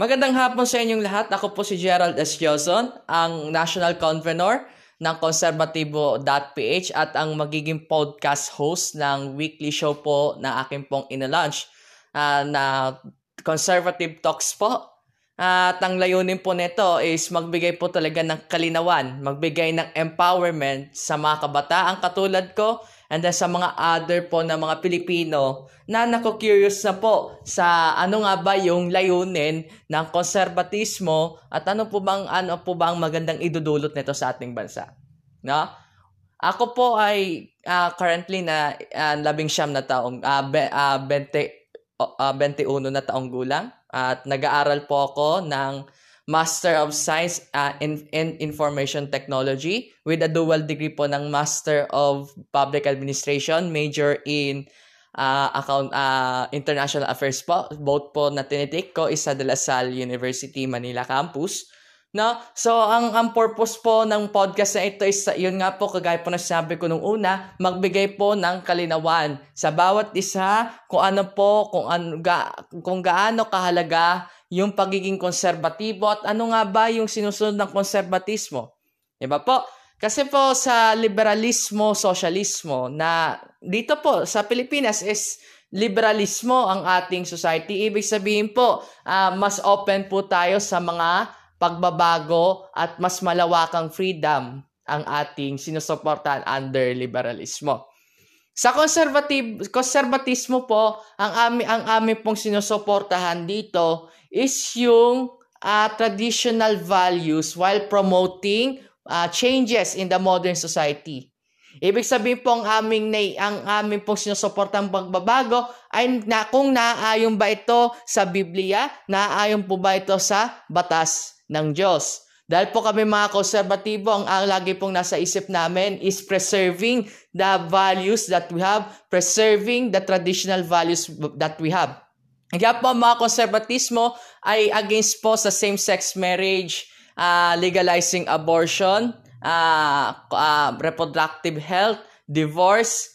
Magandang hapon sa inyong lahat. Ako po si Gerald S. Joson, ang National Convenor ng Conservativo.ph at ang magiging podcast host ng weekly show po na aking pong ina-launch uh, na Conservative Talks po. At ang layunin po nito is magbigay po talaga ng kalinawan, magbigay ng empowerment sa mga kabataan katulad ko and then sa mga other po na mga Pilipino na nako-curious na po sa ano nga ba yung layunin ng konserbatismo at ano po bang ano po bang magandang idudulot nito sa ating bansa. No? Ako po ay uh, currently na uh, labing siyam na taong uh, be, uh, 20 uh, 21 na taong gulang at nag-aaral po ako ng Master of Science uh, in, in Information Technology with a dual degree po ng Master of Public Administration, major in uh, account uh, International Affairs po. Both po na tinitik ko is sa De La Salle University Manila Campus. No? So, ang, ang purpose po ng podcast na ito is, yun nga po, kagaya po na sabi ko nung una, magbigay po ng kalinawan sa bawat isa kung ano po, kung, ano, ga, kung gaano kahalaga yung pagiging konserbatibo at ano nga ba yung sinusunod ng konserbatismo. Diba po? Kasi po sa liberalismo, socialismo na dito po sa Pilipinas is liberalismo ang ating society. Ibig sabihin po, uh, mas open po tayo sa mga pagbabago at mas malawakang freedom ang ating sinusuportahan under liberalismo. Sa conservative konserbatismo po, ang ami ang amin pong sinusuportahan dito is yung uh, traditional values while promoting uh, changes in the modern society. Ibig sabihin po ang aming, na, ang aming pong sinusuportang pagbabago ay na, kung naaayon ba ito sa Biblia, naaayon po ba ito sa batas ng Diyos. Dahil po kami mga konserbatibo, ang, ang lagi pong nasa isip namin is preserving the values that we have, preserving the traditional values that we have. Kaya po mga konserbatismo ay against po sa same-sex marriage, uh, legalizing abortion, uh, uh, reproductive health, divorce.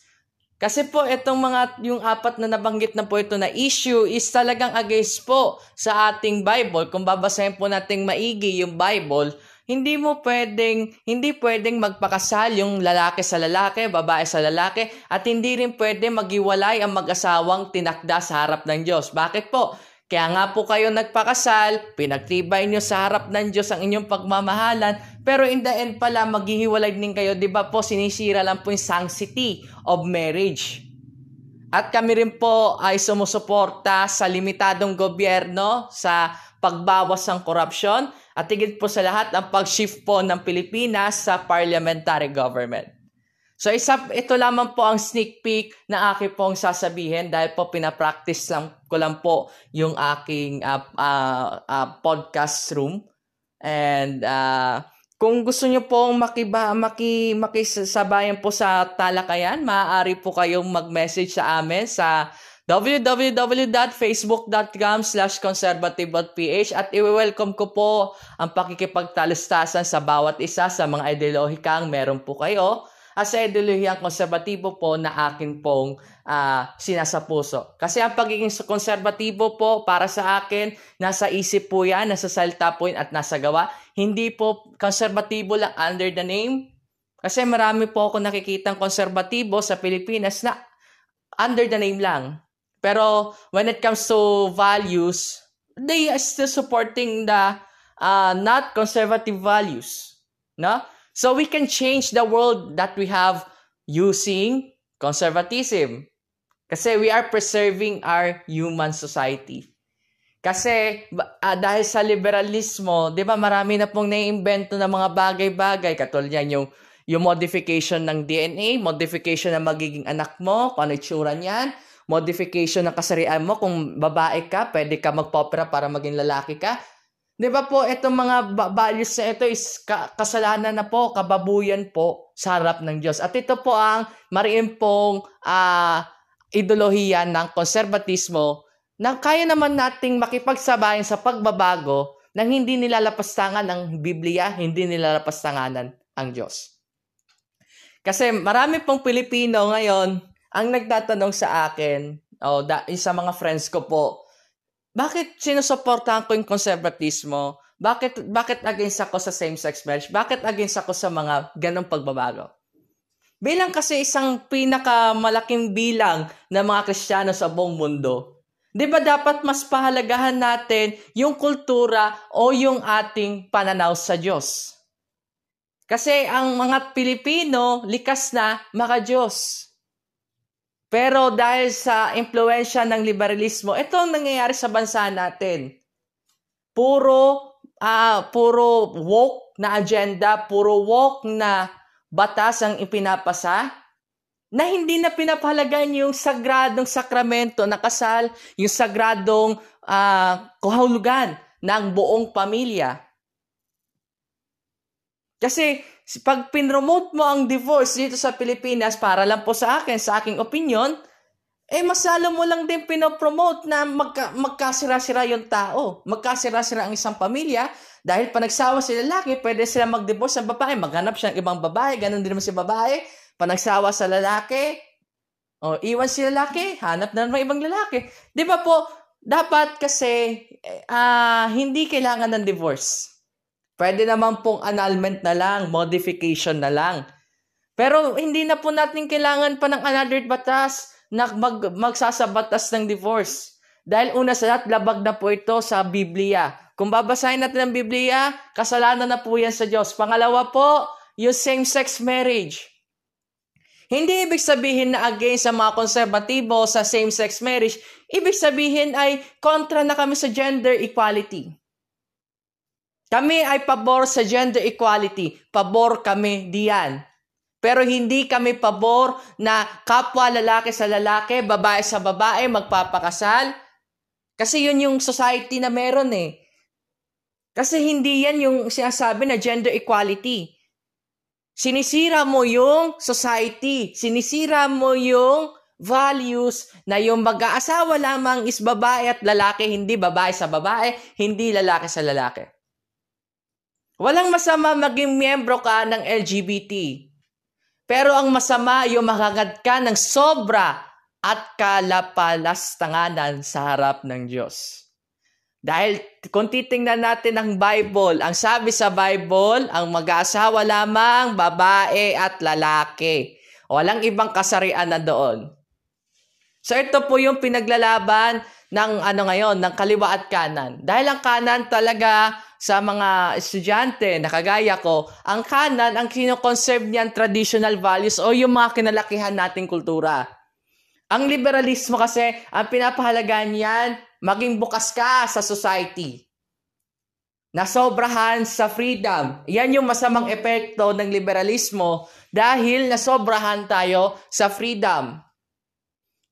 Kasi po itong mga yung apat na nabanggit na po ito na issue is talagang against po sa ating Bible. Kung babasahin po nating maigi yung Bible, hindi mo pwedeng, hindi pwedeng magpakasal yung lalaki sa lalaki, babae sa lalaki, at hindi rin pwede magiwalay ang mag-asawang tinakda sa harap ng Diyos. Bakit po? Kaya nga po kayo nagpakasal, pinagtibay nyo sa harap ng Diyos ang inyong pagmamahalan, pero in the end pala, maghihiwalay din kayo, di ba po, sinisira lang po yung sanctity of marriage. At kami rin po ay sumusuporta sa limitadong gobyerno sa pagbawas ng korupsyon at higit po sa lahat ang pag-shift po ng Pilipinas sa parliamentary government. So isa, ito lamang po ang sneak peek na aking pong sasabihin dahil po pinapractice lang ko lang po yung aking uh, uh, uh, podcast room. And uh, kung gusto niyo pong makiba, maki, makisabayan po sa talakayan, maaari po kayong mag-message sa amin sa www.facebook.com slash conservative.ph at i-welcome ko po ang pakikipagtalastasan sa bawat isa sa mga ideolohikang meron po kayo at sa ideolohiyang konserbatibo po na akin pong uh, sinasapuso. Kasi ang pagiging konserbatibo po para sa akin, nasa isip po yan, nasa salita po yan at nasa gawa. Hindi po konserbatibo lang under the name. Kasi marami po ako nakikitang konserbatibo sa Pilipinas na under the name lang. Pero when it comes to values, they are still supporting the uh, not conservative values. No? So we can change the world that we have using conservatism. Kasi we are preserving our human society. Kasi uh, dahil sa liberalismo, 'di ba marami na pong naiimbento ng mga bagay-bagay katulad yan yung yung modification ng DNA, modification ng magiging anak mo, kung ano itsura niyan, modification ng kasarian mo. Kung babae ka, pwede ka magpopera para maging lalaki ka. Di ba po, itong mga values na ito is kasalanan na po, kababuyan po sa harap ng Diyos. At ito po ang mariin pong uh, ideolohiya ng konserbatismo na kaya naman nating makipagsabayan sa pagbabago nang hindi nilalapastangan ang Biblia, hindi nilalapastanganan ang Diyos. Kasi marami pong Pilipino ngayon ang nagtatanong sa akin, o oh, da, sa mga friends ko po, Bakit sinusuportahan ko yung konservatismo? Bakit, bakit against ako sa same-sex marriage? Bakit against ako sa mga ganong pagbabago? Bilang kasi isang pinakamalaking bilang ng mga Kristiyano sa buong mundo, di ba dapat mas pahalagahan natin yung kultura o yung ating pananaw sa Diyos? Kasi ang mga Pilipino, likas na maka-Diyos. Pero dahil sa impluensya ng liberalismo, ito ang nangyayari sa bansa natin. Puro uh, puro woke na agenda, puro woke na batas ang ipinapasa na hindi na pinapahalagan yung sagradong sakramento na kasal, yung sagradong uh, kahulugan ng buong pamilya. Kasi pag pinromote mo ang divorce dito sa Pilipinas, para lang po sa akin, sa aking opinion, eh masalo mo lang din pinopromote na magka, magkasira-sira yung tao. Magkasira-sira ang isang pamilya dahil pa nagsawa si lalaki, pwede sila mag-divorce sa babae, maghanap siya ng ibang babae, ganun din naman si babae. Pa nagsawa sa lalaki, o iwan si lalaki, hanap na naman ibang lalaki. Di ba po, dapat kasi uh, hindi kailangan ng divorce. Pwede naman pong annulment na lang, modification na lang. Pero hindi na po natin kailangan pa ng another batas na mag, magsasabatas ng divorce. Dahil una sa lahat, labag na po ito sa Biblia. Kung babasahin natin ang Biblia, kasalanan na po yan sa Diyos. Pangalawa po, yung same-sex marriage. Hindi ibig sabihin na against sa mga konserbatibo sa same-sex marriage. Ibig sabihin ay kontra na kami sa gender equality. Kami ay pabor sa gender equality. Pabor kami diyan. Pero hindi kami pabor na kapwa lalaki sa lalaki, babae sa babae, magpapakasal. Kasi yun yung society na meron eh. Kasi hindi yan yung sinasabi na gender equality. Sinisira mo yung society. Sinisira mo yung values na yung mag-aasawa lamang is babae at lalaki, hindi babae sa babae, hindi lalaki sa lalaki. Walang masama maging miyembro ka ng LGBT. Pero ang masama yung makagad ka ng sobra at kalapalastanganan sa harap ng Diyos. Dahil kung titingnan natin ang Bible, ang sabi sa Bible, ang mag-aasawa lamang, babae at lalaki. Walang ibang kasarian na doon. So ito po yung pinaglalaban ng ano ngayon, ng kaliwa at kanan. Dahil ang kanan talaga sa mga estudyante na kagaya ko, ang kanan, ang kinoconserve niyan traditional values o yung mga kinalakihan nating kultura. Ang liberalismo kasi, ang pinapahalagaan niyan, maging bukas ka sa society. Nasobrahan sa freedom. Yan yung masamang epekto ng liberalismo dahil nasobrahan tayo sa freedom.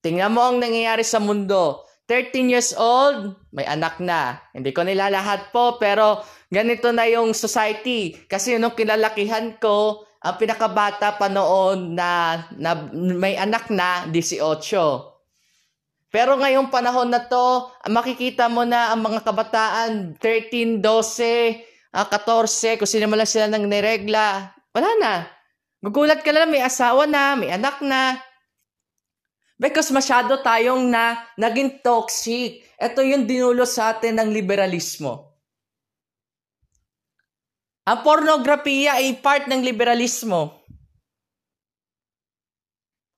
Tingnan mo ang nangyayari sa mundo 13 years old, may anak na. Hindi ko nila lahat po, pero ganito na yung society. Kasi nung kinalakihan ko, ang pinakabata pa noon na, na may anak na, 18. Pero ngayong panahon na to, makikita mo na ang mga kabataan, 13, 12, 14, kung sino lang sila nang niregla. Wala na. Gugulat ka lang, may asawa na, may anak na. Because masyado tayong na naging toxic. Ito yung dinulo sa atin ng liberalismo. Ang pornografiya ay part ng liberalismo.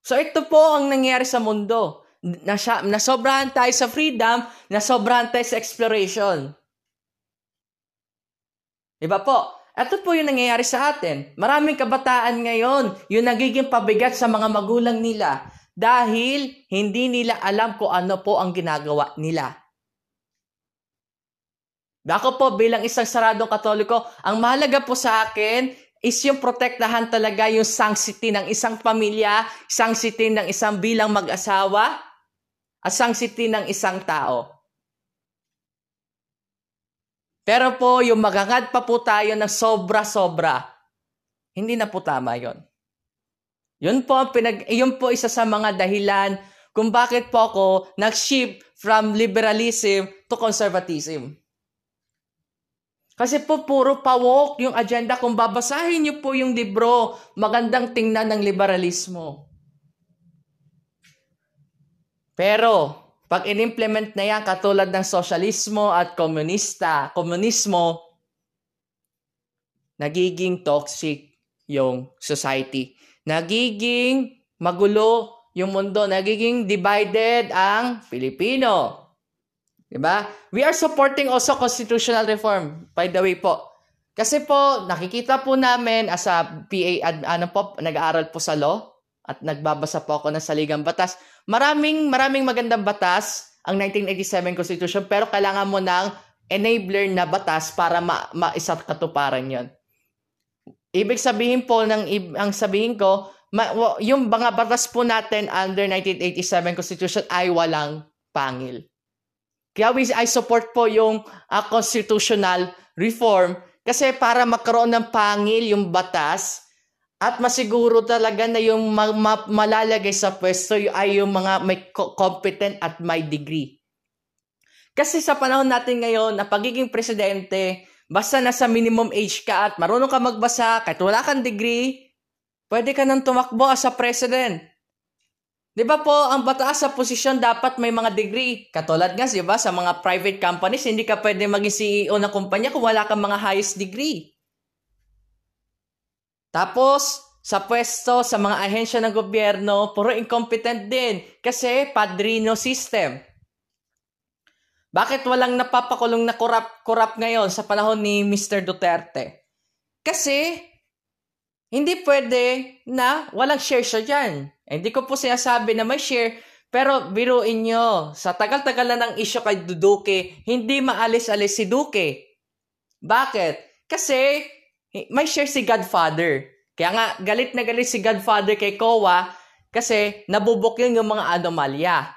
So ito po ang nangyari sa mundo. Nasya, nasobrahan tayo sa freedom, nasobrahan tayo sa exploration. Diba po? Ito po yung nangyayari sa atin. Maraming kabataan ngayon, yung nagiging pabigat sa mga magulang nila dahil hindi nila alam kung ano po ang ginagawa nila. Ako po bilang isang saradong katoliko, ang mahalaga po sa akin is yung protektahan talaga yung sanctity ng isang pamilya, sanctity ng isang bilang mag-asawa, at sanctity ng isang tao. Pero po, yung magangad pa po tayo ng sobra-sobra, hindi na po tama yon. Yun po, pinag, yun po isa sa mga dahilan kung bakit po ako nag-shift from liberalism to conservatism. Kasi po puro pawok yung agenda. Kung babasahin niyo po yung libro, magandang tingnan ng liberalismo. Pero, pag inimplement na yan, katulad ng sosyalismo at komunista, komunismo, nagiging toxic yung society. Nagiging magulo yung mundo. Nagiging divided ang Pilipino. Diba? We are supporting also constitutional reform, by the way po. Kasi po, nakikita po namin as a PA, ano po, nag-aaral po sa law, at nagbabasa po ako ng saligang batas. Maraming, maraming magandang batas ang 1987 Constitution, pero kailangan mo ng enabler na batas para ma maisa katuparan yon. Ibig sabihin po, ng, ang sabihin ko, ma, yung mga batas po natin under 1987 Constitution ay walang pangil. Kaya we, I support po yung uh, constitutional reform kasi para magkaroon ng pangil yung batas, at masiguro talaga na yung ma- ma- malalagay sa pwesto ay yung mga may competent at may degree. Kasi sa panahon natin ngayon, na pagiging presidente, basta nasa minimum age ka at marunong ka magbasa, kahit wala kang degree, pwede ka nang tumakbo as a president. Di ba po, ang bataas sa posisyon dapat may mga degree. Katulad nga, di ba, sa mga private companies, hindi ka pwede maging CEO ng kumpanya kung wala kang mga highest degree. Tapos, sa pwesto, sa mga ahensya ng gobyerno, puro incompetent din kasi padrino system. Bakit walang napapakulong na korap-korap ngayon sa panahon ni Mr. Duterte? Kasi, hindi pwede na walang share siya dyan. Eh, hindi ko po sinasabi na may share, pero biruin nyo, sa tagal-tagal na ng issue kay Duque, hindi maalis-alis si Duque. Bakit? Kasi may share si Godfather. Kaya nga, galit na galit si Godfather kay Kowa kasi nabubok yun yung mga anomalya.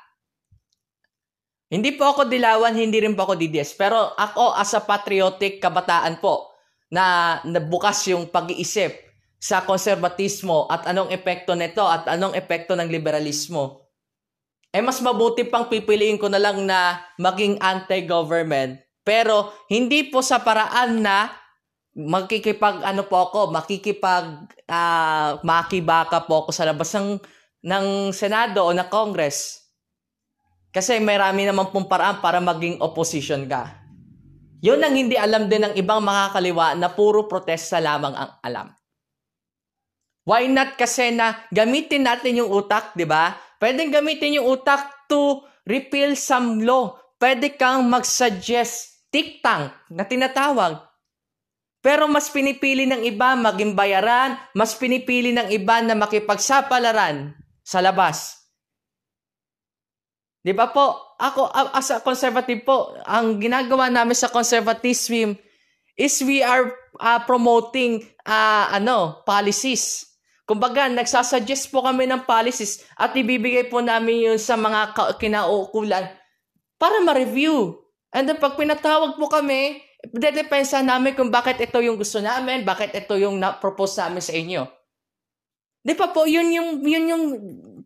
Hindi po ako dilawan, hindi rin po ako DDS. Pero ako as a patriotic kabataan po na nabukas yung pag-iisip sa konservatismo at anong epekto nito at anong epekto ng liberalismo. Eh mas mabuti pang pipiliin ko na lang na maging anti-government pero hindi po sa paraan na makikipag ano po ako, makikipag uh, makibaka po ako sa labas ng ng Senado o ng Congress. Kasi may rami naman pong paraan para maging opposition ka. Yun ang hindi alam din ng ibang makakaliwa na puro protesta lamang ang alam. Why not kasi na gamitin natin yung utak, di ba? Pwedeng gamitin yung utak to repeal some law. Pwede kang mag-suggest tiktang na tinatawag pero mas pinipili ng iba maging bayaran, mas pinipili ng iba na makipagsapalaran sa labas. Di ba po? Ako, as a conservative po, ang ginagawa namin sa conservatism is we are uh, promoting uh, ano, policies. Kumbaga, nagsasuggest po kami ng policies at ibibigay po namin yun sa mga kinaukulan para ma-review. And then pag pinatawag po kami, Dedepensa namin kung bakit ito yung gusto namin, bakit ito yung na-propose namin sa inyo. Di pa po, yun yung, yun yung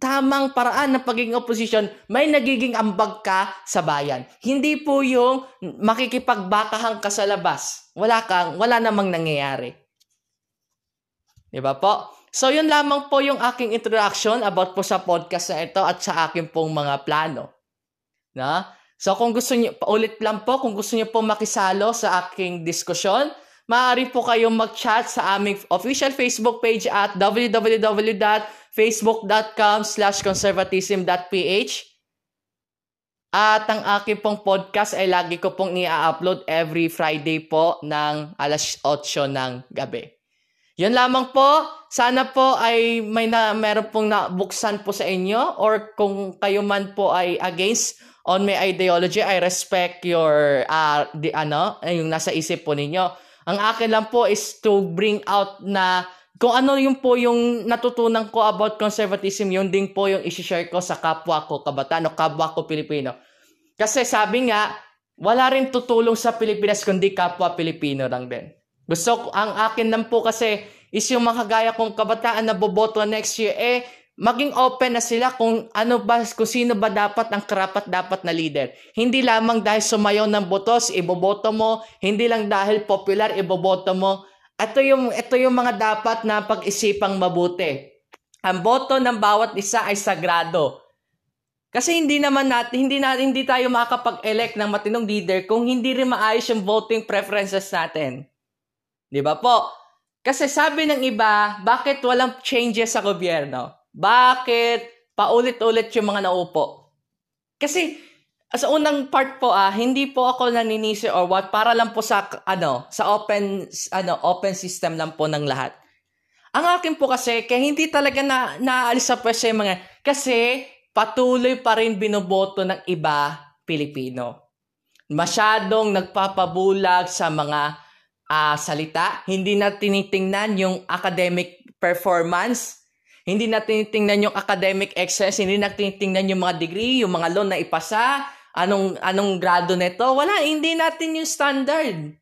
tamang paraan ng pagiging opposition, may nagiging ambag ka sa bayan. Hindi po yung makikipagbakahan ka sa labas. Wala kang, wala namang nangyayari. Di ba po? So, yun lamang po yung aking introduction about po sa podcast na ito at sa aking pong mga plano. Na? So kung gusto niyo, paulit lang po, kung gusto niyo po makisalo sa aking diskusyon, maaari po kayong mag-chat sa aming official Facebook page at www.facebook.com slash conservatism.ph At ang aking pong podcast ay lagi ko pong i-upload every Friday po ng alas 8 ng gabi. Yun lamang po. Sana po ay may na meron pong nabuksan po sa inyo or kung kayo man po ay against on my ideology, I respect your, uh, the, ano, yung nasa isip po ninyo. Ang akin lang po is to bring out na kung ano yung po yung natutunan ko about conservatism, yun din po yung isi-share ko sa kapwa ko kabataan o kapwa ko Pilipino. Kasi sabi nga, wala rin tutulong sa Pilipinas kundi kapwa Pilipino lang din. Gusto ko, ang akin lang po kasi is yung mga gaya kong kabataan na boboto next year, eh, maging open na sila kung ano ba, kung sino ba dapat ang karapat dapat na leader. Hindi lamang dahil sumayaw ng botos, iboboto mo. Hindi lang dahil popular, iboboto mo. Ito yung, ito yung mga dapat na pag-isipang mabuti. Ang boto ng bawat isa ay sagrado. Kasi hindi naman natin, hindi na hindi tayo makakapag-elect ng matinong leader kung hindi rin maayos yung voting preferences natin. 'Di ba po? Kasi sabi ng iba, bakit walang changes sa gobyerno? Bakit paulit-ulit yung mga naupo? Kasi sa unang part po ah, hindi po ako naninisi or what para lang po sa ano, sa open ano, open system lang po ng lahat. Ang akin po kasi, kaya hindi talaga na naalis sa pwesto yung mga, kasi patuloy pa rin binoboto ng iba Pilipino. Masyadong nagpapabulag sa mga uh, salita, hindi na tinitingnan yung academic performance, hindi na tinitingnan yung academic excess, hindi na tinitingnan yung mga degree, yung mga loan na ipasa, anong anong grado nito. Wala, hindi natin yung standard.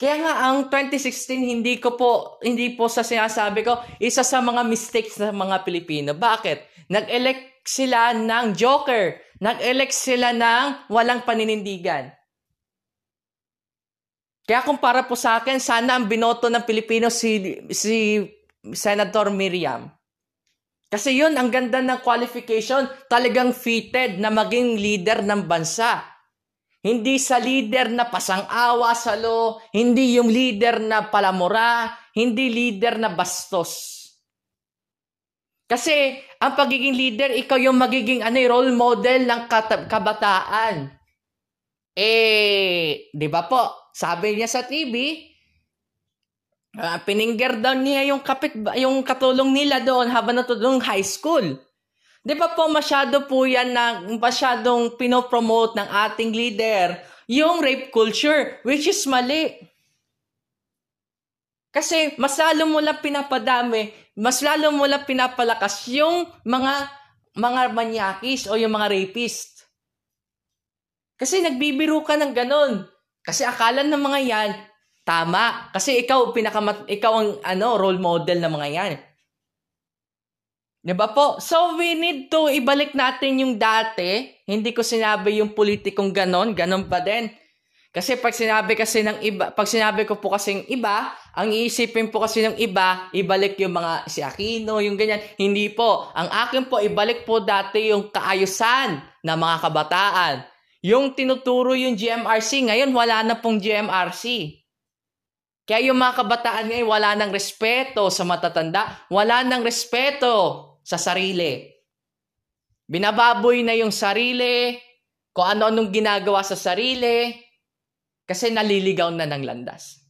Kaya nga ang 2016 hindi ko po hindi po sa sinasabi ko isa sa mga mistakes ng mga Pilipino. Bakit? Nag-elect sila ng joker. Nag-elect sila ng walang paninindigan. Kaya kung para po sa akin, sana ang binoto ng Pilipino si si Senator Miriam. Kasi yun, ang ganda ng qualification, talagang fitted na maging leader ng bansa. Hindi sa leader na pasang-awa sa lo, hindi yung leader na palamura, hindi leader na bastos. Kasi ang pagiging leader, ikaw yung magiging ano, role model ng kabataan. Eh, di ba po? Sabi niya sa TV, uh, ah, piningger daw niya yung kapit yung katulong nila doon habang natutulong high school. Di ba po masyado po yan na masyadong pinopromote ng ating leader yung rape culture, which is mali. Kasi mas lalo mo lang pinapadami, mas lalo mo lang pinapalakas yung mga mga manyakis o yung mga rapist. Kasi nagbibiro ka ng ganun. Kasi akala ng mga yan, tama. Kasi ikaw, pinaka, ikaw ang ano, role model ng mga yan. Di ba po? So, we need to ibalik natin yung dati. Hindi ko sinabi yung politikong ganon, ganon pa din. Kasi pag sinabi kasi ng iba, pag sinabi ko po kasi ng iba, ang iisipin po kasi ng iba, ibalik yung mga si Aquino, yung ganyan. Hindi po. Ang akin po, ibalik po dati yung kaayusan ng mga kabataan. Yung tinuturo yung GMRC, ngayon wala na pong GMRC. Kaya yung mga kabataan ngayon, wala nang respeto sa matatanda, wala nang respeto sa sarili. Binababoy na yung sarili, kung ano-anong ginagawa sa sarili, kasi naliligaw na ng landas.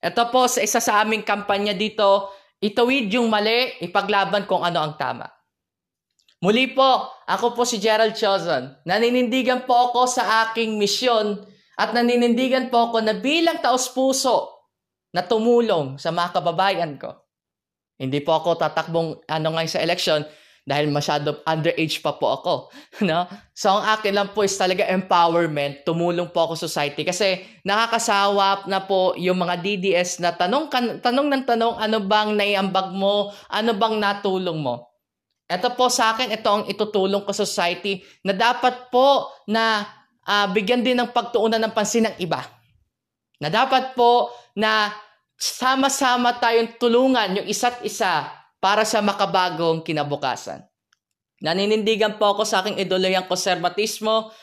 Ito po sa isa sa aming kampanya dito, itawid yung mali, ipaglaban kung ano ang tama. Muli po, ako po si Gerald Chosen. Naninindigan po ako sa aking misyon at naninindigan po ako na bilang taos puso na tumulong sa mga kababayan ko. Hindi po ako tatakbong ano ngayon sa election dahil masyado underage pa po ako. No? So, ang akin lang po is talaga empowerment. Tumulong po ako society kasi nakakasawa na po yung mga DDS na tanong, kan, tanong ng tanong, ano bang naiambag mo? Ano bang natulong mo? Ito po sa akin, ito ang itutulong ko society na dapat po na uh, bigyan din ng pagtuunan ng pansin ng iba. Na dapat po na sama-sama tayong tulungan yung isa't isa para sa makabagong kinabukasan. Naninindigan po ako sa aking idolayang konservatismo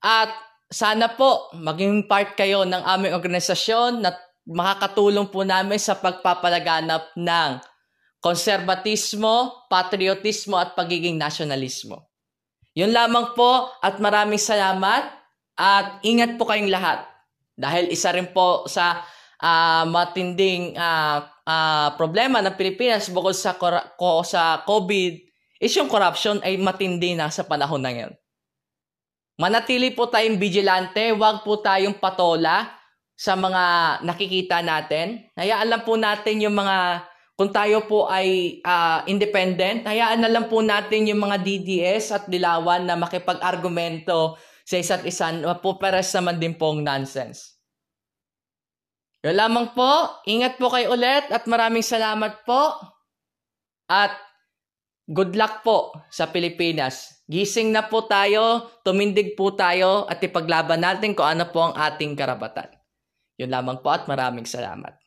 at sana po maging part kayo ng aming organisasyon na makakatulong po namin sa pagpapalaganap ng konservatismo, patriotismo at pagiging nasyonalismo. Yun lamang po at maraming salamat at ingat po kayong lahat. Dahil isa rin po sa uh, matinding uh, uh, problema ng Pilipinas bukod sa ko sa COVID is yung corruption ay matindi na sa panahon na ngayon. Manatili po tayong vigilante, huwag po tayong patola sa mga nakikita natin. Hayaan lang po natin yung mga kung tayo po ay uh, independent, hayaan na lang po natin yung mga DDS at dilawan na makipag-argumento sa isa't isa, po pares naman din pong nonsense. Yun lamang po. Ingat po kayo ulit at maraming salamat po. At good luck po sa Pilipinas. Gising na po tayo, tumindig po tayo at ipaglaban natin kung ano po ang ating karapatan. Yun lamang po at maraming salamat.